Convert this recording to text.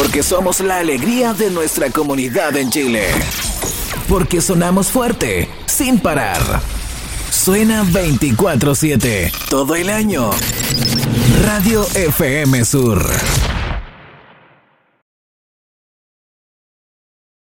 Porque somos la alegría de nuestra comunidad en Chile. Porque sonamos fuerte, sin parar. Suena 24-7, todo el año. Radio FM Sur.